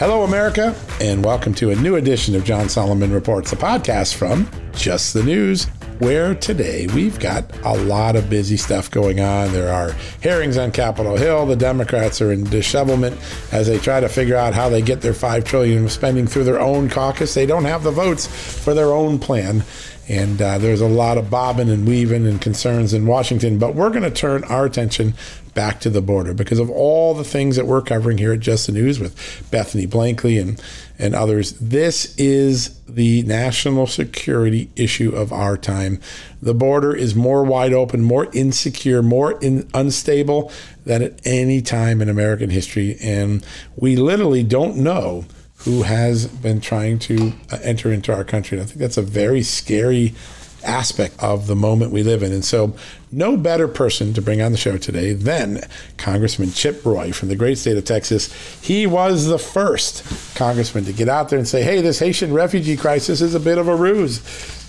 Hello, America, and welcome to a new edition of John Solomon Reports, a podcast from Just the News, where today we've got a lot of busy stuff going on. There are hearings on Capitol Hill. The Democrats are in dishevelment as they try to figure out how they get their five trillion spending through their own caucus. They don't have the votes for their own plan. And uh, there's a lot of bobbing and weaving and concerns in Washington, but we're going to turn our attention back to the border because of all the things that we're covering here at Just the News with Bethany Blankley and, and others. This is the national security issue of our time. The border is more wide open, more insecure, more in, unstable than at any time in American history. And we literally don't know who has been trying to uh, enter into our country. And I think that's a very scary aspect of the moment we live in. And so, no better person to bring on the show today than Congressman Chip Roy from the great state of Texas. He was the first congressman to get out there and say, hey, this Haitian refugee crisis is a bit of a ruse.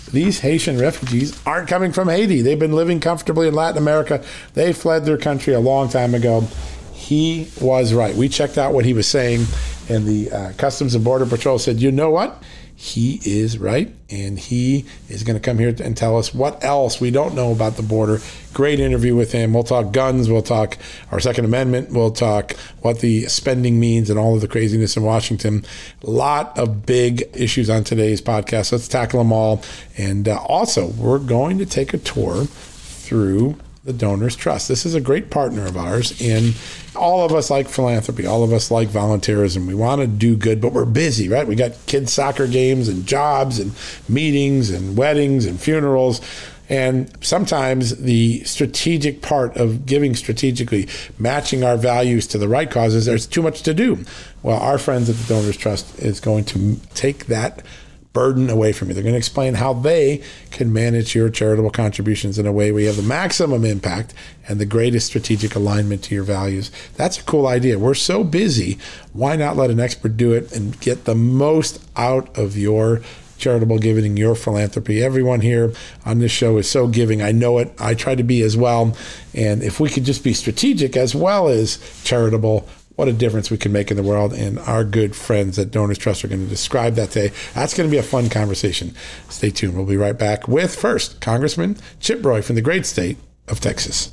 These Haitian refugees aren't coming from Haiti. They've been living comfortably in Latin America. They fled their country a long time ago. He was right. We checked out what he was saying, and the uh, Customs and Border Patrol said, you know what? he is right, and he is going to come here and tell us what else we don't know about the border. Great interview with him. We'll talk guns, we'll talk our Second Amendment, we'll talk what the spending means and all of the craziness in Washington. A lot of big issues on today's podcast. Let's tackle them all. And uh, also, we're going to take a tour through the Donors Trust. This is a great partner of ours, and all of us like philanthropy. All of us like volunteerism. We want to do good, but we're busy, right? We got kids' soccer games and jobs and meetings and weddings and funerals. And sometimes the strategic part of giving strategically, matching our values to the right causes, there's too much to do. Well, our friends at the Donors Trust is going to take that burden away from you. They're going to explain how they can manage your charitable contributions in a way where you have the maximum impact and the greatest strategic alignment to your values. That's a cool idea. We're so busy. Why not let an expert do it and get the most out of your charitable giving, your philanthropy. Everyone here on this show is so giving. I know it. I try to be as well. And if we could just be strategic as well as charitable, what a difference we can make in the world. And our good friends at Donors Trust are going to describe that today. That's going to be a fun conversation. Stay tuned. We'll be right back with first Congressman Chip Roy from the great state of Texas.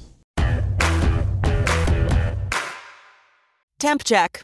Temp check.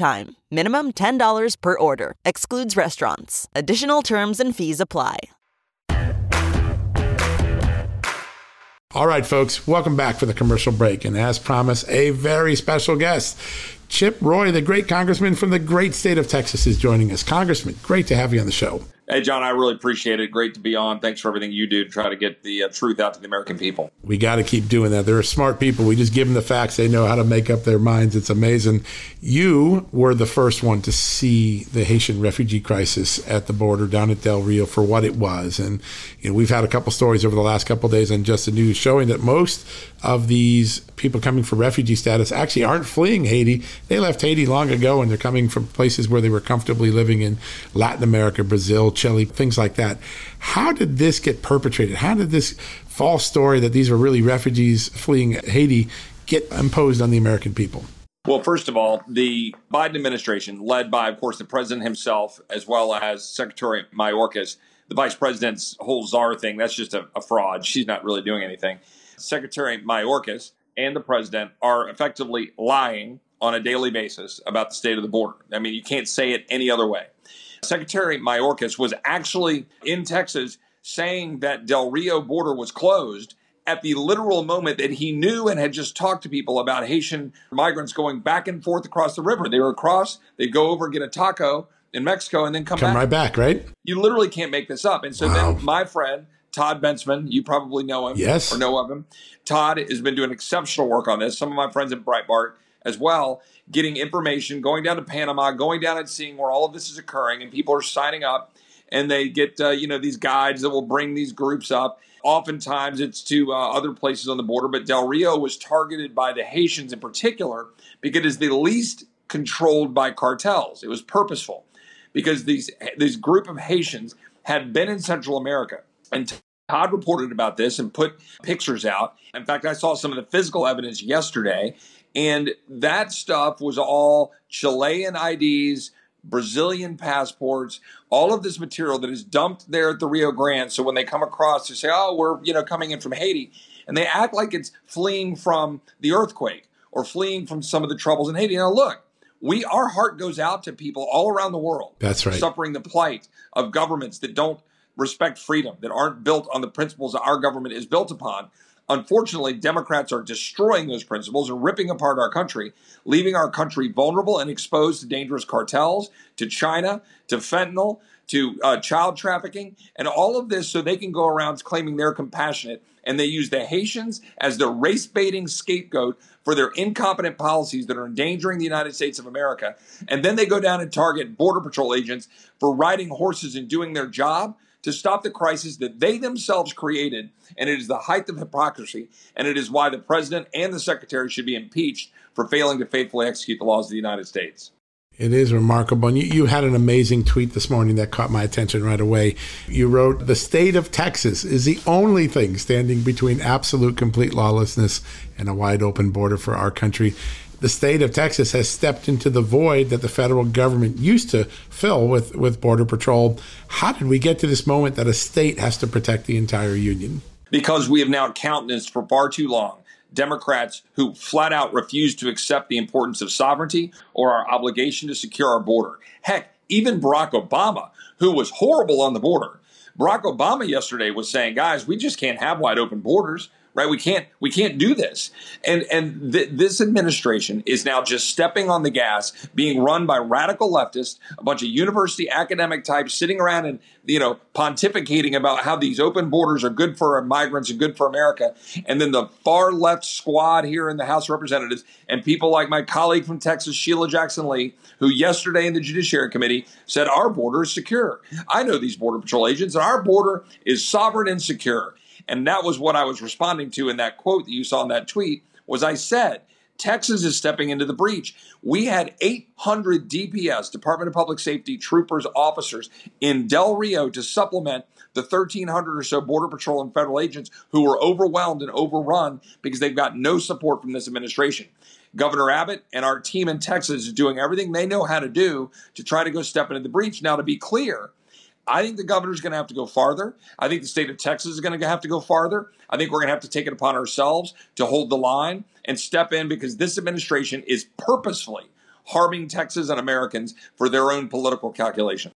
time. Minimum $10 per order. Excludes restaurants. Additional terms and fees apply. All right, folks, welcome back for the commercial break. And as promised, a very special guest. Chip Roy, the great congressman from the great state of Texas, is joining us. Congressman, great to have you on the show. Hey, John, I really appreciate it. Great to be on. Thanks for everything you do to try to get the uh, truth out to the American people. We got to keep doing that. They're smart people. We just give them the facts. They know how to make up their minds. It's amazing. You were the first one to see the Haitian refugee crisis at the border down at Del Rio for what it was. And you know, we've had a couple stories over the last couple days on Just the News showing that most of these people coming for refugee status actually aren't fleeing Haiti. They left Haiti long ago and they're coming from places where they were comfortably living in Latin America, Brazil, Chile, things like that. How did this get perpetrated? How did this false story that these were really refugees fleeing Haiti get imposed on the American people? Well, first of all, the Biden administration, led by, of course, the president himself, as well as Secretary Mayorkas, the vice president's whole czar thing, that's just a, a fraud. She's not really doing anything. Secretary Mayorkas and the president are effectively lying on a daily basis about the state of the border. I mean, you can't say it any other way. Secretary Mayorkas was actually in Texas saying that Del Rio border was closed at the literal moment that he knew and had just talked to people about Haitian migrants going back and forth across the river. They were across, they'd go over, get a taco in Mexico, and then come, come back. right back, right? You literally can't make this up. And so wow. then my friend, Todd Bensman, you probably know him yes. or know of him. Todd has been doing exceptional work on this. Some of my friends at Breitbart as well, getting information, going down to Panama, going down and seeing where all of this is occurring, and people are signing up, and they get uh, you know these guides that will bring these groups up. Oftentimes, it's to uh, other places on the border, but Del Rio was targeted by the Haitians in particular because it is the least controlled by cartels. It was purposeful because these this group of Haitians had been in Central America and Todd reported about this and put pictures out. In fact, I saw some of the physical evidence yesterday, and that stuff was all Chilean IDs, Brazilian passports, all of this material that is dumped there at the Rio Grande. So when they come across, they say, "Oh, we're you know coming in from Haiti," and they act like it's fleeing from the earthquake or fleeing from some of the troubles in Haiti. Now, look, we our heart goes out to people all around the world. That's right, suffering the plight of governments that don't respect freedom, that aren't built on the principles that our government is built upon. Unfortunately, Democrats are destroying those principles and ripping apart our country, leaving our country vulnerable and exposed to dangerous cartels, to China, to fentanyl, to uh, child trafficking, and all of this so they can go around claiming they're compassionate. And they use the Haitians as their race baiting scapegoat for their incompetent policies that are endangering the United States of America. And then they go down and target Border Patrol agents for riding horses and doing their job to stop the crisis that they themselves created. And it is the height of hypocrisy. And it is why the president and the secretary should be impeached for failing to faithfully execute the laws of the United States. It is remarkable. And you, you, had an amazing tweet this morning that caught my attention right away. You wrote, The state of Texas is the only thing standing between absolute complete lawlessness and a wide open border for our country the state of Texas has stepped into the void that the federal government used to fill with, with Border Patrol. How did we get to this moment that a state has to protect the entire union? Because we have now countenanced for far too long Democrats who flat out refuse to accept the importance of sovereignty or our obligation to secure our border. Heck, even Barack Obama, who was horrible on the border, Barack Obama yesterday was saying, guys, we just can't have wide open borders right? We can't we can't do this. And and th- this administration is now just stepping on the gas, being run by radical leftists, a bunch of university academic types sitting around and you know pontificating about how these open borders are good for migrants and good for America, and then the far left squad here in the House of Representatives and people like my colleague from Texas, Sheila Jackson Lee, who yesterday in the Judiciary Committee said our border is secure. I know these border patrol agents, and our border is sovereign and secure. And that was what I was responding to in that quote that you saw in that tweet was I said, Texas is stepping into the breach. We had 800 DPS, Department of Public Safety troopers, officers in Del Rio to supplement the 1,300 or so Border Patrol and federal agents who were overwhelmed and overrun because they've got no support from this administration. Governor Abbott and our team in Texas is doing everything they know how to do to try to go step into the breach. Now, to be clear, I think the governor's going to have to go farther. I think the state of Texas is going to have to go farther. I think we're going to have to take it upon ourselves to hold the line and step in because this administration is purposefully harming Texas and Americans for their own political calculation.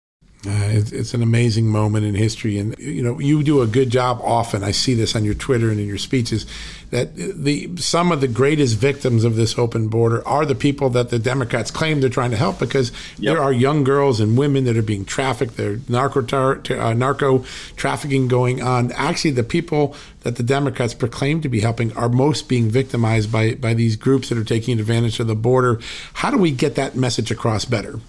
It's, it's, an amazing moment in history, and you know you do a good job. Often, I see this on your Twitter and in your speeches that the some of the greatest victims of this open border are the people that the Democrats claim they're trying to help because yep. there are young girls and women that are being trafficked. There's narco tar, uh, narco trafficking going on. Actually, the people that the Democrats proclaim to be helping are most being victimized by by these groups that are taking advantage of the border. How do we get that message across better?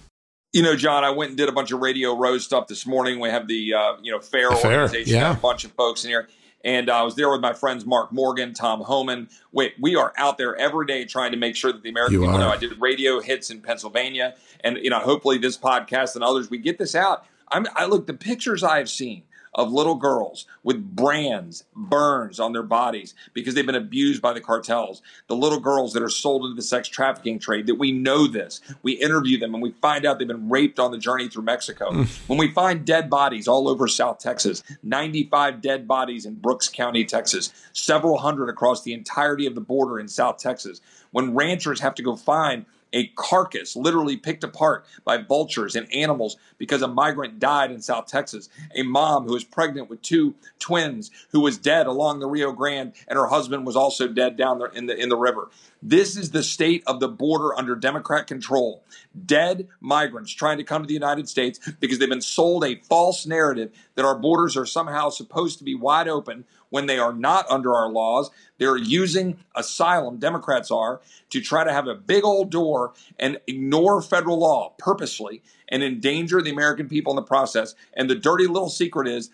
You know, John, I went and did a bunch of Radio Row stuff this morning. We have the uh, you know fair, fair organization, yeah. a bunch of folks in here, and uh, I was there with my friends Mark Morgan, Tom Homan. Wait, we are out there every day trying to make sure that the American you people are. know. I did radio hits in Pennsylvania, and you know, hopefully this podcast and others we get this out. I'm, I look the pictures I have seen of little girls with brands, burns on their bodies because they've been abused by the cartels. The little girls that are sold into the sex trafficking trade, that we know this. We interview them and we find out they've been raped on the journey through Mexico. Mm. When we find dead bodies all over South Texas, 95 dead bodies in Brooks County, Texas, several hundred across the entirety of the border in South Texas. When ranchers have to go find a carcass literally picked apart by vultures and animals because a migrant died in South Texas. A mom who was pregnant with two twins who was dead along the Rio Grande and her husband was also dead down there in the in the river. This is the state of the border under Democrat control. Dead migrants trying to come to the United States because they've been sold a false narrative that our borders are somehow supposed to be wide open when they are not under our laws. They're using asylum, Democrats are, to try to have a big old door and ignore federal law purposely and endanger the American people in the process. And the dirty little secret is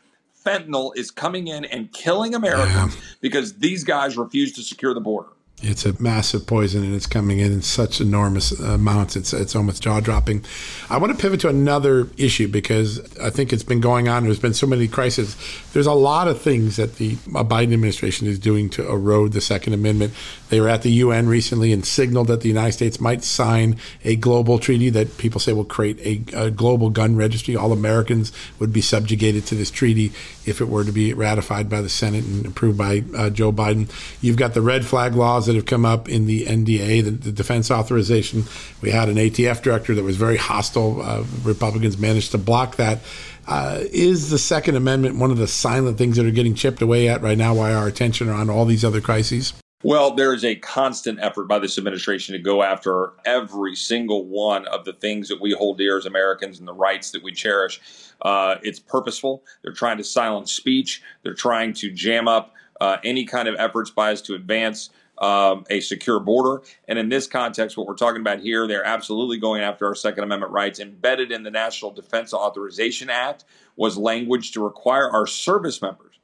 fentanyl is coming in and killing Americans because these guys refuse to secure the border. It's a massive poison, and it's coming in in such enormous amounts. It's it's almost jaw dropping. I want to pivot to another issue because I think it's been going on. There's been so many crises. There's a lot of things that the Biden administration is doing to erode the Second Amendment. They were at the UN recently and signaled that the United States might sign a global treaty that people say will create a, a global gun registry. All Americans would be subjugated to this treaty if it were to be ratified by the Senate and approved by uh, Joe Biden. You've got the red flag laws that have come up in the NDA, the, the defense authorization. We had an ATF director that was very hostile. Uh, Republicans managed to block that. Uh, is the Second Amendment one of the silent things that are getting chipped away at right now? Why our attention are on all these other crises? Well, there is a constant effort by this administration to go after every single one of the things that we hold dear as Americans and the rights that we cherish. Uh, it's purposeful. They're trying to silence speech. They're trying to jam up uh, any kind of efforts by us to advance um, a secure border. And in this context, what we're talking about here, they're absolutely going after our Second Amendment rights. Embedded in the National Defense Authorization Act was language to require our service members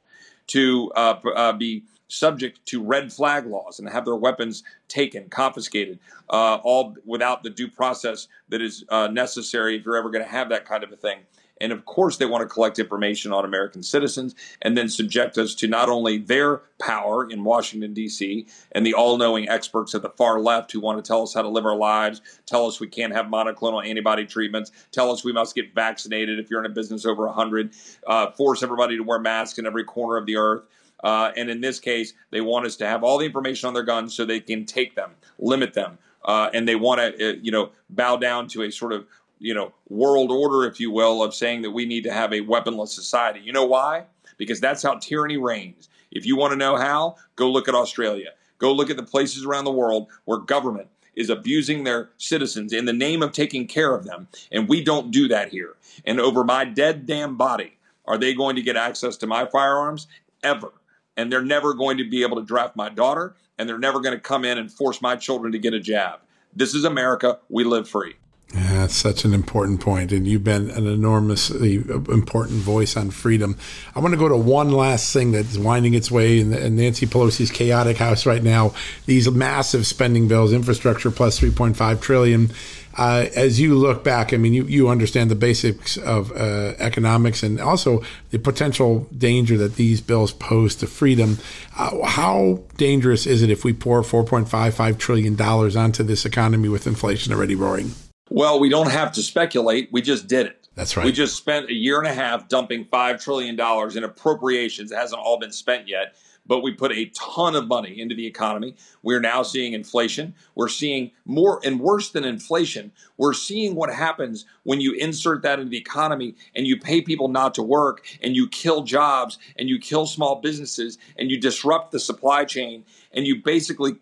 to uh, uh, be subject to red flag laws and have their weapons taken, confiscated, uh, all without the due process that is uh, necessary if you're ever going to have that kind of a thing. And of course, they want to collect information on American citizens and then subject us to not only their power in Washington, D.C., and the all knowing experts at the far left who want to tell us how to live our lives, tell us we can't have monoclonal antibody treatments, tell us we must get vaccinated if you're in a business over 100, uh, force everybody to wear masks in every corner of the earth. Uh, and in this case, they want us to have all the information on their guns so they can take them, limit them, uh, and they want to, uh, you know, bow down to a sort of you know, world order, if you will, of saying that we need to have a weaponless society. You know why? Because that's how tyranny reigns. If you want to know how, go look at Australia. Go look at the places around the world where government is abusing their citizens in the name of taking care of them. And we don't do that here. And over my dead damn body, are they going to get access to my firearms? Ever. And they're never going to be able to draft my daughter, and they're never going to come in and force my children to get a jab. This is America. We live free. Yeah, it's such an important point, and you've been an enormously important voice on freedom. I want to go to one last thing that's winding its way in, in Nancy Pelosi's chaotic house right now. These massive spending bills, infrastructure plus 3.5 trillion. Uh, as you look back, I mean, you, you understand the basics of uh, economics and also the potential danger that these bills pose to freedom. Uh, how dangerous is it if we pour $4.55 trillion onto this economy with inflation already roaring? Well, we don't have to speculate. We just did it. That's right. We just spent a year and a half dumping $5 trillion in appropriations. It hasn't all been spent yet. but we put a ton of money into the economy. We're now seeing inflation. We're seeing more and worse than inflation. We're seeing what happens when you insert that into the economy and you pay people not to work and you kill jobs and you kill small businesses and you disrupt the supply chain and you basically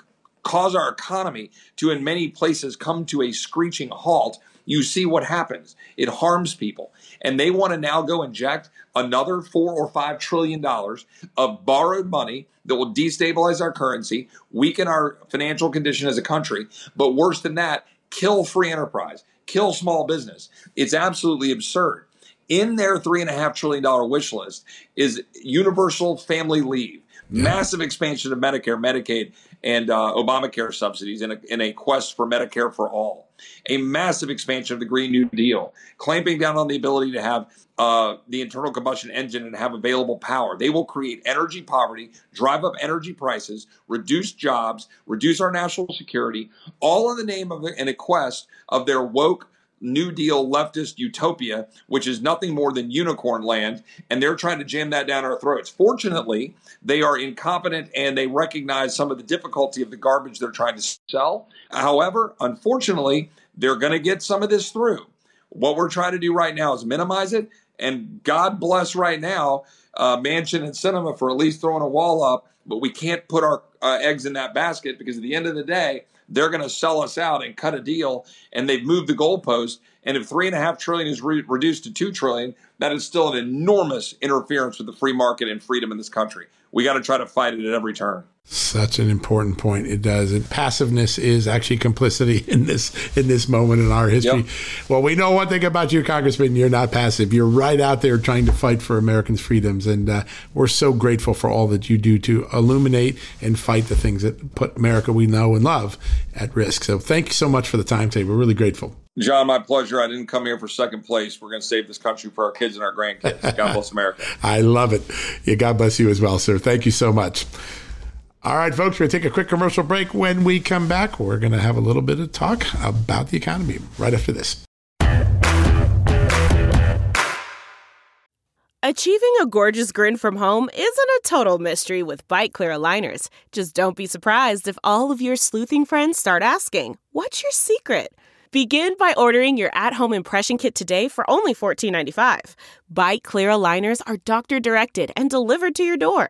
cause our economy to, in many places, come to a screeching halt you see what happens. It harms people. And they want to now go inject another four or five trillion dollars of borrowed money that will destabilize our currency, weaken our financial condition as a country, but worse than that, kill free enterprise, kill small business. It's absolutely absurd. In their three and a half trillion dollar wish list is universal family leave, yeah. massive expansion of Medicare, Medicaid, and uh, Obamacare subsidies in a, in a quest for Medicare for all, a massive expansion of the Green New Deal, clamping down on the ability to have uh, the internal combustion engine and have available power. They will create energy poverty, drive up energy prices, reduce jobs, reduce our national security, all in the name of an quest of their woke New Deal leftist utopia, which is nothing more than unicorn land, and they're trying to jam that down our throats. Fortunately, they are incompetent and they recognize some of the difficulty of the garbage they're trying to sell. However, unfortunately, they're going to get some of this through. What we're trying to do right now is minimize it, and God bless right now uh, Manchin and Sinema for at least throwing a wall up, but we can't put our uh, eggs in that basket because at the end of the day, they're going to sell us out and cut a deal, and they've moved the goalpost. And if three and a half trillion is re- reduced to two trillion, that is still an enormous interference with the free market and freedom in this country. We got to try to fight it at every turn. Such an important point. It does. And passiveness is actually complicity in this in this moment in our history. Yep. Well, we know one thing about you, Congressman. You're not passive. You're right out there trying to fight for Americans' freedoms, and uh, we're so grateful for all that you do to illuminate and fight the things that put America we know and love at risk. So, thank you so much for the time today. We're really grateful. John, my pleasure. I didn't come here for second place. We're going to save this country for our kids and our grandkids. God bless America. I love it. Yeah, God bless you as well, sir. Thank you so much. All right, folks, we're going to take a quick commercial break. When we come back, we're going to have a little bit of talk about the economy right after this. Achieving a gorgeous grin from home isn't a total mystery with Byte clear aligners. Just don't be surprised if all of your sleuthing friends start asking, What's your secret? Begin by ordering your at home impression kit today for only $14.95. Byte Clear aligners are doctor directed and delivered to your door.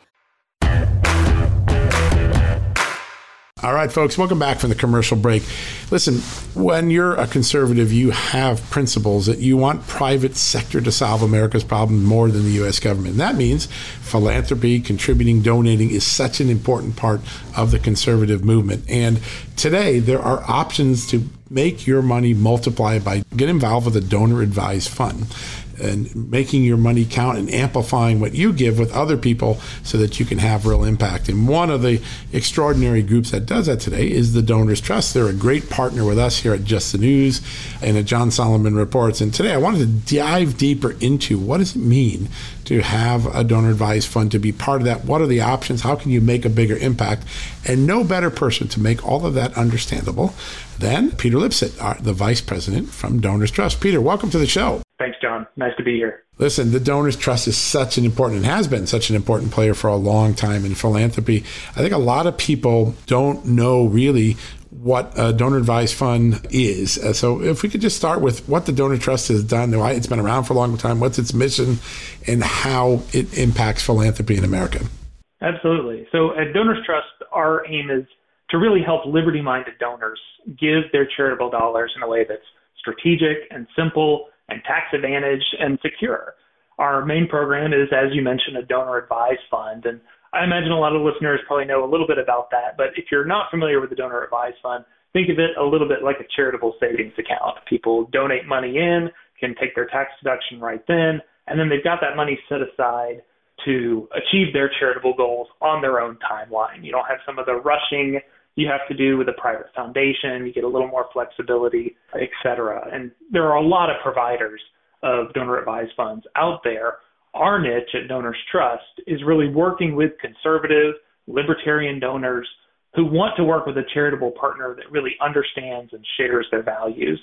All right, folks, welcome back from the commercial break. Listen, when you're a conservative, you have principles that you want private sector to solve America's problems more than the U.S. government. And that means philanthropy, contributing, donating is such an important part of the conservative movement. And today, there are options to make your money multiply by get involved with a donor advised fund and making your money count and amplifying what you give with other people so that you can have real impact. And one of the extraordinary groups that does that today is the Donors Trust. They're a great partner with us here at Just the News and at John Solomon Reports. And today I wanted to dive deeper into what does it mean to have a donor advised fund to be part of that? What are the options? How can you make a bigger impact? And no better person to make all of that understandable than Peter Lipsett, the vice president from Donors Trust. Peter, welcome to the show. John. Nice to be here. Listen, the Donors Trust is such an important and has been such an important player for a long time in philanthropy. I think a lot of people don't know really what a donor advised fund is. Uh, so, if we could just start with what the Donor Trust has done, why it's been around for a long time, what's its mission, and how it impacts philanthropy in America. Absolutely. So, at Donors Trust, our aim is to really help liberty minded donors give their charitable dollars in a way that's strategic and simple and tax advantaged and secure. Our main program is, as you mentioned, a donor advised fund. And I imagine a lot of listeners probably know a little bit about that. But if you're not familiar with the donor advised fund, think of it a little bit like a charitable savings account. People donate money in, can take their tax deduction right then, and then they've got that money set aside to achieve their charitable goals on their own timeline. You don't have some of the rushing you have to do with a private foundation. You get a little more flexibility, et cetera. And there are a lot of providers of donor advised funds out there. Our niche at Donors Trust is really working with conservative, libertarian donors who want to work with a charitable partner that really understands and shares their values.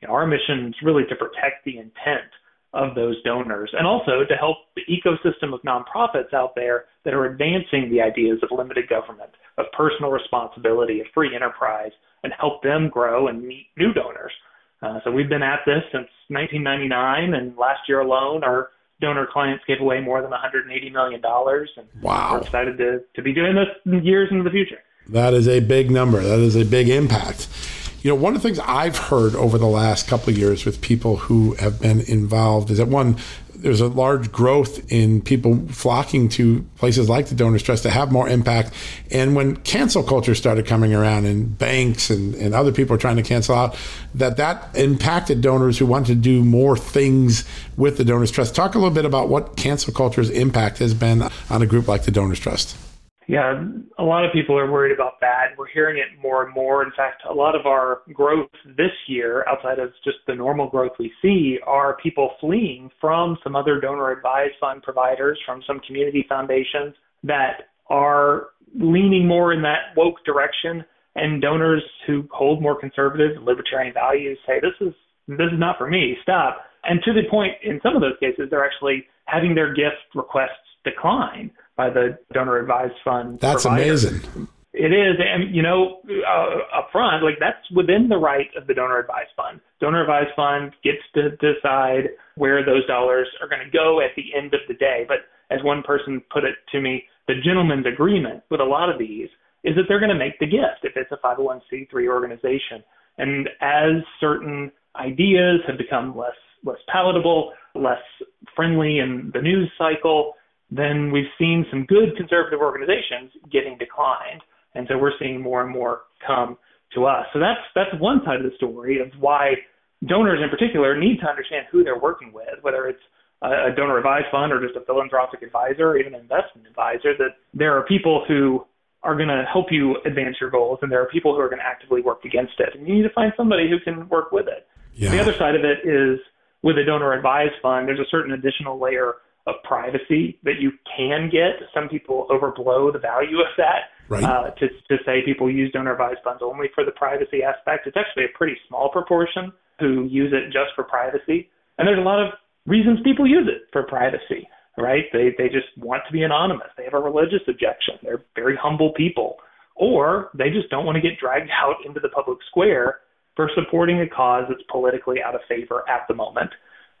You know, our mission is really to protect the intent of those donors and also to help the ecosystem of nonprofits out there that are advancing the ideas of limited government, of personal responsibility, of free enterprise, and help them grow and meet new donors. Uh, so we've been at this since 1999, and last year alone, our donor clients gave away more than 180 million dollars. And wow! We're excited to to be doing this years into the future. That is a big number. That is a big impact. You know, one of the things I've heard over the last couple of years with people who have been involved is that one, there's a large growth in people flocking to places like the Donors Trust to have more impact. And when cancel culture started coming around and banks and, and other people are trying to cancel out, that that impacted donors who want to do more things with the Donors Trust. Talk a little bit about what cancel culture's impact has been on a group like the Donors Trust. Yeah, a lot of people are worried about that. We're hearing it more and more. In fact, a lot of our growth this year, outside of just the normal growth we see, are people fleeing from some other donor advised fund providers, from some community foundations that are leaning more in that woke direction. And donors who hold more conservative and libertarian values say, this is this is not for me. Stop. And to the point, in some of those cases, they're actually having their gift requests decline by the donor advised fund. That's provider. amazing. It is, and you know, uh, up front, like that's within the right of the donor advised fund. Donor advised fund gets to decide where those dollars are going to go at the end of the day. But as one person put it to me, the gentleman's agreement with a lot of these is that they're going to make the gift if it's a 501c3 organization. And as certain ideas have become less less palatable, less friendly in the news cycle, then we've seen some good conservative organizations getting declined. And so we're seeing more and more come to us. So that's that's one side of the story of why donors in particular need to understand who they're working with, whether it's a donor advised fund or just a philanthropic advisor or even an investment advisor, that there are people who are going to help you advance your goals and there are people who are going to actively work against it. And you need to find somebody who can work with it. Yeah. The other side of it is with a donor advised fund, there's a certain additional layer of privacy that you can get. Some people overblow the value of that right. uh, to, to say people use donor advised funds only for the privacy aspect. It's actually a pretty small proportion who use it just for privacy. And there's a lot of reasons people use it for privacy, right? They, they just want to be anonymous. They have a religious objection. They're very humble people. Or they just don't want to get dragged out into the public square for supporting a cause that's politically out of favor at the moment.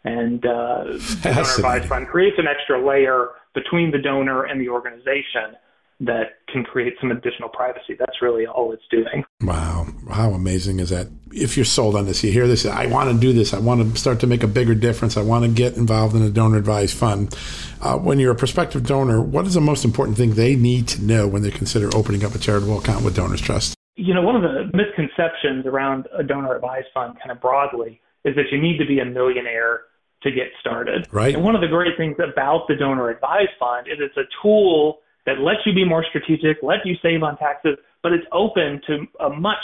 And uh, the donor advised fund creates an extra layer between the donor and the organization that can create some additional privacy. That's really all it's doing. Wow. How amazing is that? If you're sold on this, you hear this, I want to do this, I want to start to make a bigger difference, I want to get involved in a donor advised fund. Uh, when you're a prospective donor, what is the most important thing they need to know when they consider opening up a charitable account with Donors Trust? You know, one of the misconceptions around a donor advised fund, kind of broadly, is that you need to be a millionaire to get started. Right. And one of the great things about the donor advised fund is it's a tool that lets you be more strategic, lets you save on taxes, but it's open to a much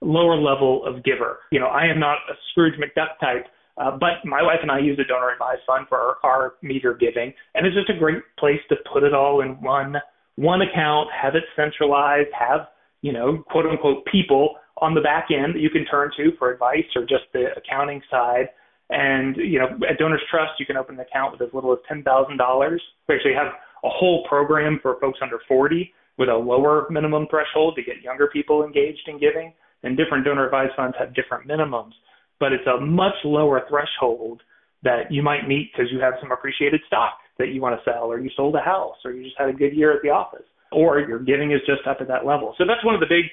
lower level of giver. You know, I am not a Scrooge McDuck type, uh, but my wife and I use a donor advised fund for our, our meter giving, and it's just a great place to put it all in one one account, have it centralized, have you know quote unquote people on the back end that you can turn to for advice or just the accounting side. And you know, at Donors Trust, you can open an account with as little as ten thousand dollars. We actually have a whole program for folks under 40 with a lower minimum threshold to get younger people engaged in giving. And different donor advised funds have different minimums, but it's a much lower threshold that you might meet because you have some appreciated stock that you want to sell, or you sold a house, or you just had a good year at the office, or your giving is just up at that level. So that's one of the big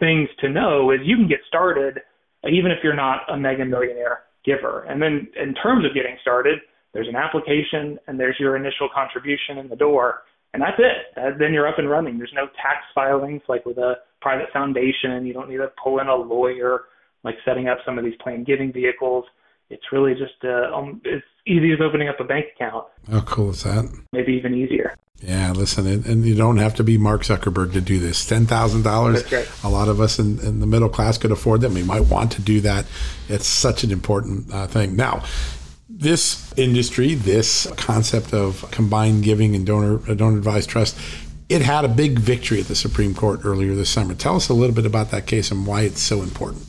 things to know is you can get started even if you're not a mega millionaire giver. And then in terms of getting started, there's an application and there's your initial contribution in the door. And that's it. Then you're up and running. There's no tax filings like with a private foundation. You don't need to pull in a lawyer like setting up some of these planned giving vehicles. It's really just uh, um, as easy as opening up a bank account. How cool is that? Maybe even easier. Yeah, listen, and, and you don't have to be Mark Zuckerberg to do this. Ten thousand dollars. A lot of us in, in, the middle class could afford that. We might want to do that. It's such an important uh, thing. Now, This industry, this concept of combined giving and donor donor advised trust, it had a big victory at the Supreme Court earlier this summer. Tell us a little bit about that case and why it's so important.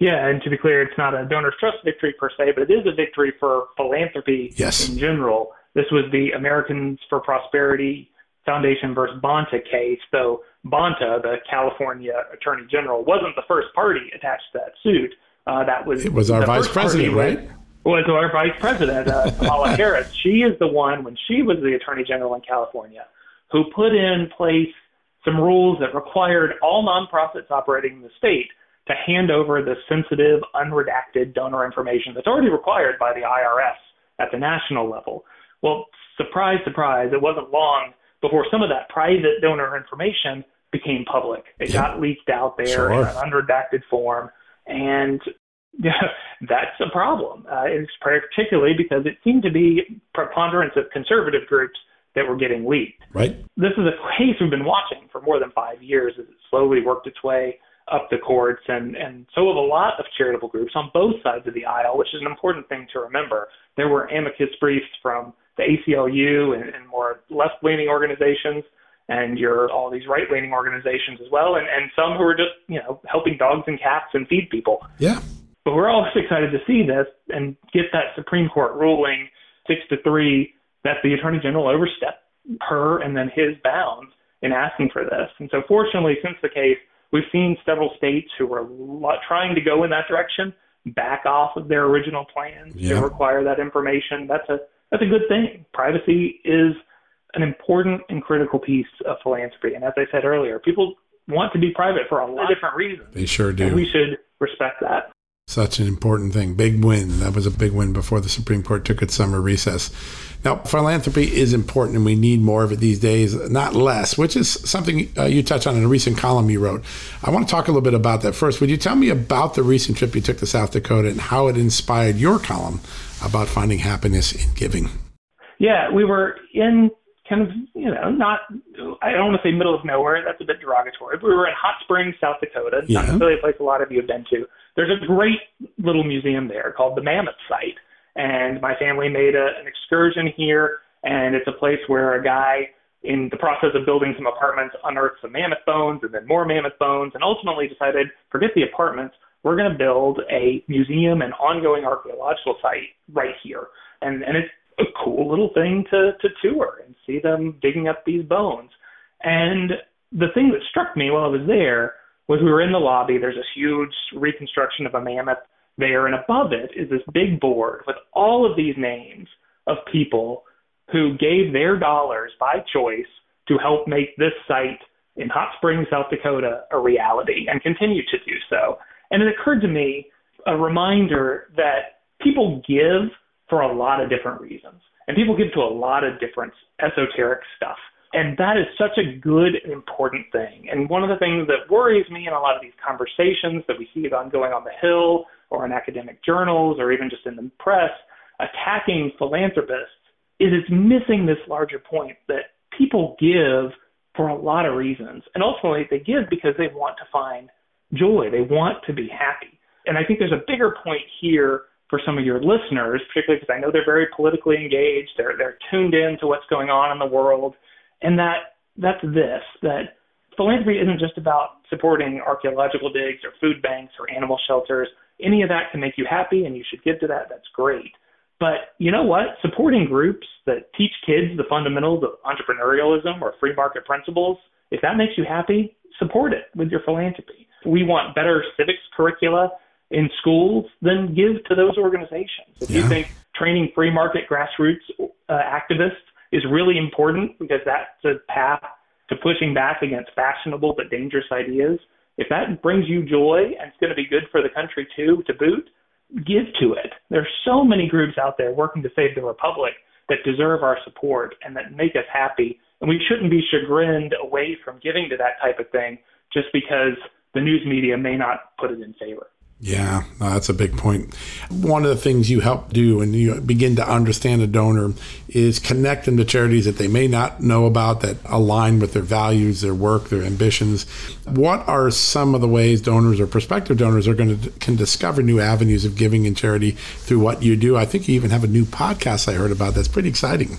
Yeah, and to be clear, it's not a donors trust victory per se, but it is a victory for philanthropy yes. in general. This was the Americans for Prosperity Foundation versus Bonta case, though Bonta, the California Attorney General, wasn't the first party attached to that suit. Uh, that was it was our vice president, right? Was our vice president, uh, Kamala Harris. She is the one when she was the Attorney General in California who put in place some rules that required all nonprofits operating in the state to hand over the sensitive, unredacted donor information that's already required by the IRS at the national level. Well, surprise, surprise, it wasn't long before some of that private donor information became public. It yeah. got leaked out there sure. in an unredacted form, and yeah, that's a problem. Uh, it's particularly because it seemed to be preponderance of conservative groups that were getting leaked. Right. This is a case we've been watching for more than five years as it slowly worked its way up the courts, and, and so have a lot of charitable groups on both sides of the aisle, which is an important thing to remember. There were amicus briefs from the ACLU and, and more left leaning organizations, and your all these right leaning organizations as well, and, and some who are just, you know, helping dogs and cats and feed people. Yeah. But we're all excited to see this and get that Supreme Court ruling six to three that the Attorney General overstepped her and then his bounds in asking for this. And so, fortunately, since the case, we've seen several states who are trying to go in that direction back off of their original plans yeah. to require that information. That's a that's a good thing. Privacy is an important and critical piece of philanthropy. And as I said earlier, people want to be private for a lot of different reasons. They sure do. And we should respect that such an important thing. Big win. That was a big win before the Supreme Court took its summer recess. Now, philanthropy is important and we need more of it these days, not less, which is something uh, you touched on in a recent column you wrote. I want to talk a little bit about that first. Would you tell me about the recent trip you took to South Dakota and how it inspired your column about finding happiness in giving? Yeah, we were in kind of, you know, not, I don't want to say middle of nowhere. That's a bit derogatory. But we were in Hot Springs, South Dakota. Yeah. Not necessarily a place a lot of you have been to. There's a great little museum there called the Mammoth Site. And my family made a, an excursion here. And it's a place where a guy in the process of building some apartments unearthed some mammoth bones and then more mammoth bones and ultimately decided, forget the apartments, we're going to build a museum and ongoing archaeological site right here. And, and it's a cool little thing to, to tour and see them digging up these bones. And the thing that struck me while I was there was we were in the lobby. There's this huge reconstruction of a mammoth there, and above it is this big board with all of these names of people who gave their dollars by choice to help make this site in Hot Springs, South Dakota, a reality and continue to do so. And it occurred to me a reminder that people give for a lot of different reasons. And people give to a lot of different esoteric stuff. And that is such a good important thing. And one of the things that worries me in a lot of these conversations that we see on going on the Hill or in academic journals or even just in the press attacking philanthropists is it's missing this larger point that people give for a lot of reasons. And ultimately, they give because they want to find joy, they want to be happy. And I think there's a bigger point here for some of your listeners, particularly because I know they're very politically engaged. They're they're tuned in to what's going on in the world, and that that's this that philanthropy isn't just about supporting archaeological digs or food banks or animal shelters. Any of that can make you happy, and you should give to that. That's great. But you know what? Supporting groups that teach kids the fundamentals of entrepreneurialism or free market principles, if that makes you happy, support it with your philanthropy. We want better civics curricula in schools, then give to those organizations. If yeah. you think training free market grassroots uh, activists is really important because that's a path to pushing back against fashionable but dangerous ideas, if that brings you joy and it's going to be good for the country too, to boot, give to it. There are so many groups out there working to save the republic that deserve our support and that make us happy. And we shouldn't be chagrined away from giving to that type of thing just because the news media may not put it in favor. Yeah, that's a big point. One of the things you help do when you begin to understand a donor is connect them to charities that they may not know about that align with their values, their work, their ambitions. What are some of the ways donors or prospective donors are going to can discover new avenues of giving and charity through what you do? I think you even have a new podcast I heard about that's pretty exciting.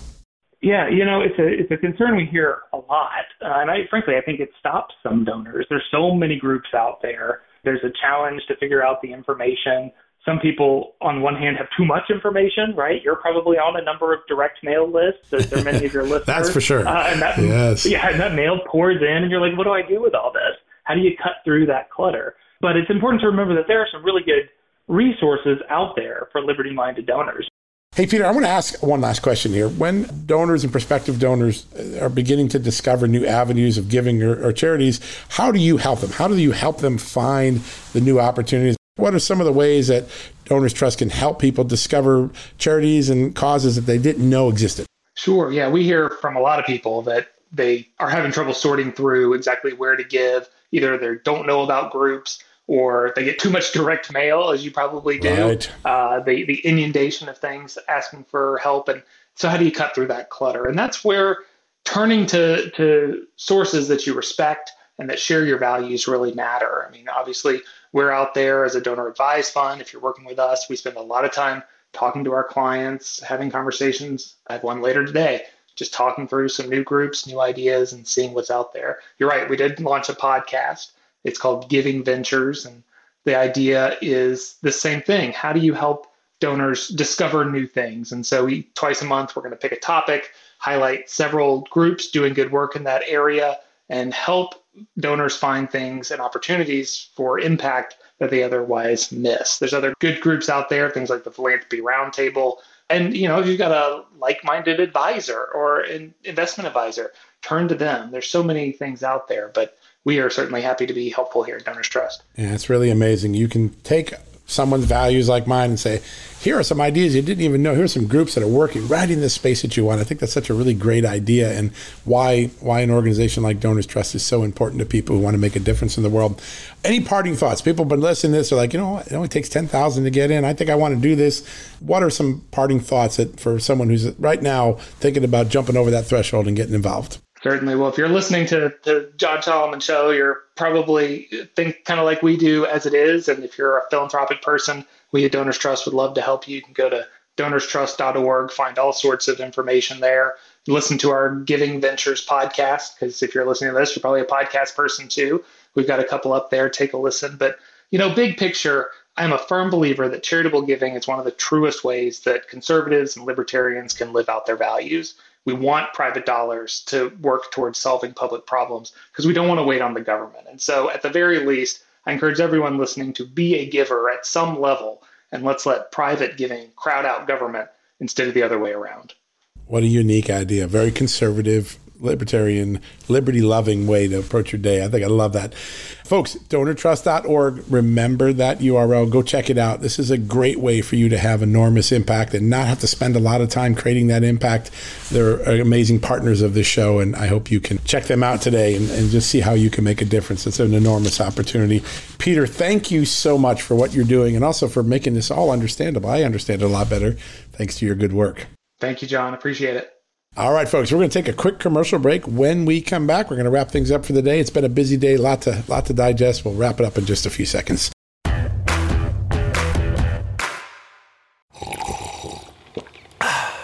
Yeah, you know, it's a it's a concern we hear a lot, uh, and I frankly I think it stops some donors. There's so many groups out there there's a challenge to figure out the information. Some people, on one hand, have too much information, right? You're probably on a number of direct mail lists. There are many of your listeners. That's for sure. Uh, and that, yes. Yeah, and that mail pours in, and you're like, what do I do with all this? How do you cut through that clutter? But it's important to remember that there are some really good resources out there for liberty minded donors. Hey, Peter, I want to ask one last question here. When donors and prospective donors are beginning to discover new avenues of giving or, or, charities, how do you help them? How do you help them find the new opportunities? What are some of the ways that Donors Trust can help people discover charities and causes that they didn't know existed? Sure. Yeah, we hear from a lot of people that they are having trouble sorting through exactly where to give. Either they don't know about groups or they get too much direct mail, as you probably do. Right. Uh, the the inundation of things asking for help, and so how do you cut through that clutter? And that's where turning to to sources that you respect and that share your values really matter. I mean, obviously, we're out there as a donor advised fund. If you're working with us, we spend a lot of time talking to our clients, having conversations. I have one later today, just talking through some new groups, new ideas, and seeing what's out there. You're right, we did launch a podcast it's called Giving Ventures. And the idea is the same thing. How do you help donors discover new things? And so we twice a month we're going to pick a topic, highlight several groups doing good work in that area, and help donors find things and opportunities for impact that they otherwise miss. There's other good groups out there, things like the Philanthropy Roundtable. And you know, if you've got a like-minded advisor or an investment advisor, turn to them. There's so many things out there, but we are certainly happy to be helpful here at Donors Trust. Yeah, it's really amazing. You can take someone's values like mine and say, here are some ideas you didn't even know. Here's some groups that are working right in this space that you want. I think that's such a really great idea and why why an organization like Donors Trust is so important to people who want to make a difference in the world. Any parting thoughts? People have been listening to this, they're like, you know what, it only takes ten thousand to get in. I think I want to do this. What are some parting thoughts that for someone who's right now thinking about jumping over that threshold and getting involved? Certainly. Well, if you're listening to the John Solomon show, you're probably think kind of like we do as it is. And if you're a philanthropic person, we at Donors Trust would love to help you. You can go to donorstrust.org, find all sorts of information there. Listen to our Giving Ventures podcast, because if you're listening to this, you're probably a podcast person too. We've got a couple up there. Take a listen. But, you know, big picture, I'm a firm believer that charitable giving is one of the truest ways that conservatives and libertarians can live out their values. We want private dollars to work towards solving public problems because we don't want to wait on the government. And so, at the very least, I encourage everyone listening to be a giver at some level and let's let private giving crowd out government instead of the other way around. What a unique idea. Very conservative, libertarian, liberty loving way to approach your day. I think I love that. Folks, donortrust.org, remember that URL. Go check it out. This is a great way for you to have enormous impact and not have to spend a lot of time creating that impact. They're amazing partners of this show, and I hope you can check them out today and, and just see how you can make a difference. It's an enormous opportunity. Peter, thank you so much for what you're doing and also for making this all understandable. I understand it a lot better thanks to your good work. Thank you, John. Appreciate it. All right, folks, we're going to take a quick commercial break. When we come back, we're going to wrap things up for the day. It's been a busy day, lot to lot to digest. We'll wrap it up in just a few seconds.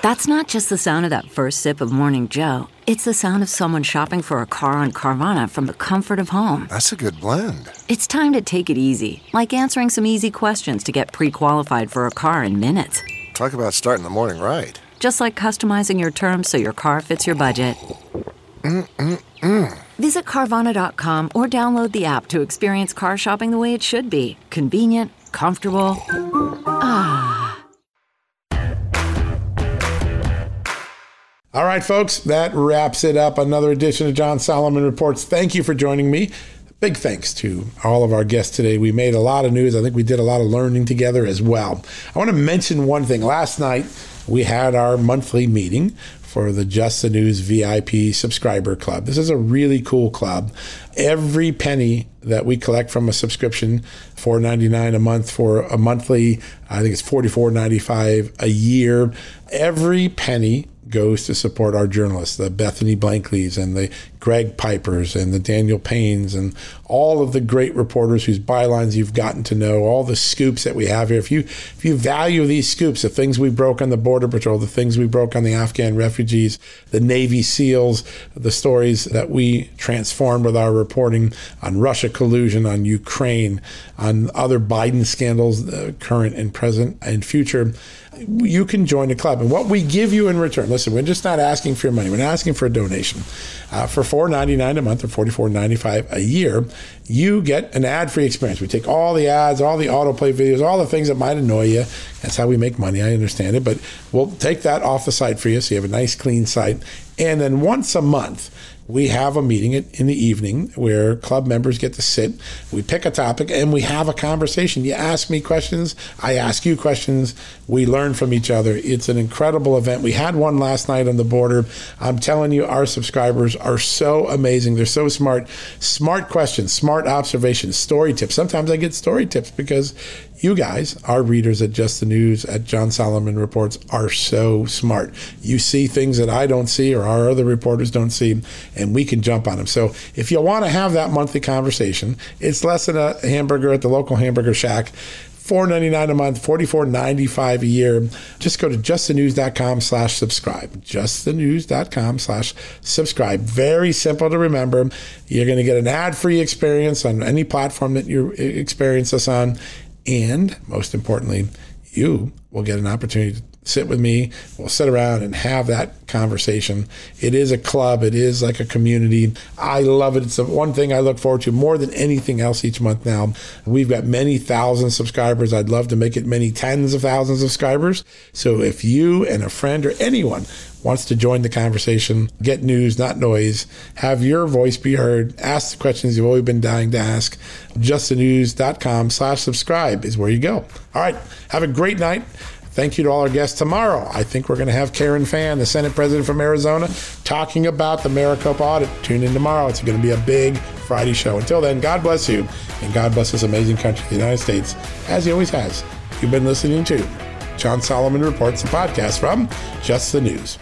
That's not just the sound of that first sip of Morning Joe. It's the sound of someone shopping for a car on Carvana from the comfort of home. That's a good blend. It's time to take it easy, like answering some easy questions to get pre-qualified for a car in minutes. Talk about starting the morning right just like customizing your terms so your car fits your budget. Mm-mm-mm. Visit Carvana.com or download the app to experience car shopping the way it should be convenient, comfortable. Ah. All right, folks, that wraps it up. Another edition of John Solomon Reports. Thank you for joining me. Big thanks to all of our guests today. We made a lot of news. I think we did a lot of learning together as well. I want to mention one thing. Last night, we had our monthly meeting for the Just the News VIP subscriber club. This is a really cool club. Every penny that we collect from a subscription, $4.99 a month for a monthly, I think it's $44.95 a year. Every penny goes to support our journalists, the Bethany Blankleys and the Greg Pipers and the Daniel Paynes and all of the great reporters whose bylines you've gotten to know, all the scoops that we have here. If you if you value these scoops, the things we broke on the Border Patrol, the things we broke on the Afghan refugees, the Navy SEALs, the stories that we transformed with our reporting on Russia collusion, on Ukraine, on other Biden scandals, uh, current and present and future you can join the club. And what we give you in return, listen, we're just not asking for your money. We're not asking for a donation. Uh, for $4.99 a month or $44.95 a year, you get an ad-free experience. We take all the ads, all the autoplay videos, all the things that might annoy you. That's how we make money. I understand it, but we'll take that off the site for you, so you have a nice, clean site. And then once a month, we have a meeting in the evening where club members get to sit. We pick a topic and we have a conversation. You ask me questions, I ask you questions. We learn from each other. It's an incredible event. We had one last night on the border. I'm telling you, our subscribers are so amazing. They're so smart. Smart questions, smart observations, story tips. Sometimes I get story tips because you guys, our readers at Just the News, at John Solomon Reports, are so smart. You see things that I don't see or our other reporters don't see, and we can jump on them. So if you want to have that monthly conversation, it's less than a hamburger at the local hamburger shack. $4.99 a month, $44.95 a year. Just go to justthenews.com slash subscribe. Justthenews.com slash subscribe. Very simple to remember. You're going to get an ad-free experience on any platform that you experience us on. And most importantly, you will get an opportunity to sit with me. We'll sit around and have that conversation. It is a club, it is like a community. I love it. It's the one thing I look forward to more than anything else each month now. We've got many thousand subscribers. I'd love to make it many tens of thousands of subscribers. So if you and a friend or anyone wants to join the conversation, get news, not noise, have your voice be heard, ask the questions you've always been dying to ask. Justthenews.com slash subscribe is where you go. All right. Have a great night. Thank you to all our guests tomorrow. I think we're going to have Karen Fann, the Senate president from Arizona, talking about the Maricopa audit. Tune in tomorrow. It's going to be a big Friday show. Until then, God bless you, and God bless this amazing country, the United States, as He always has. You've been listening to John Solomon Reports, the podcast from Just the News.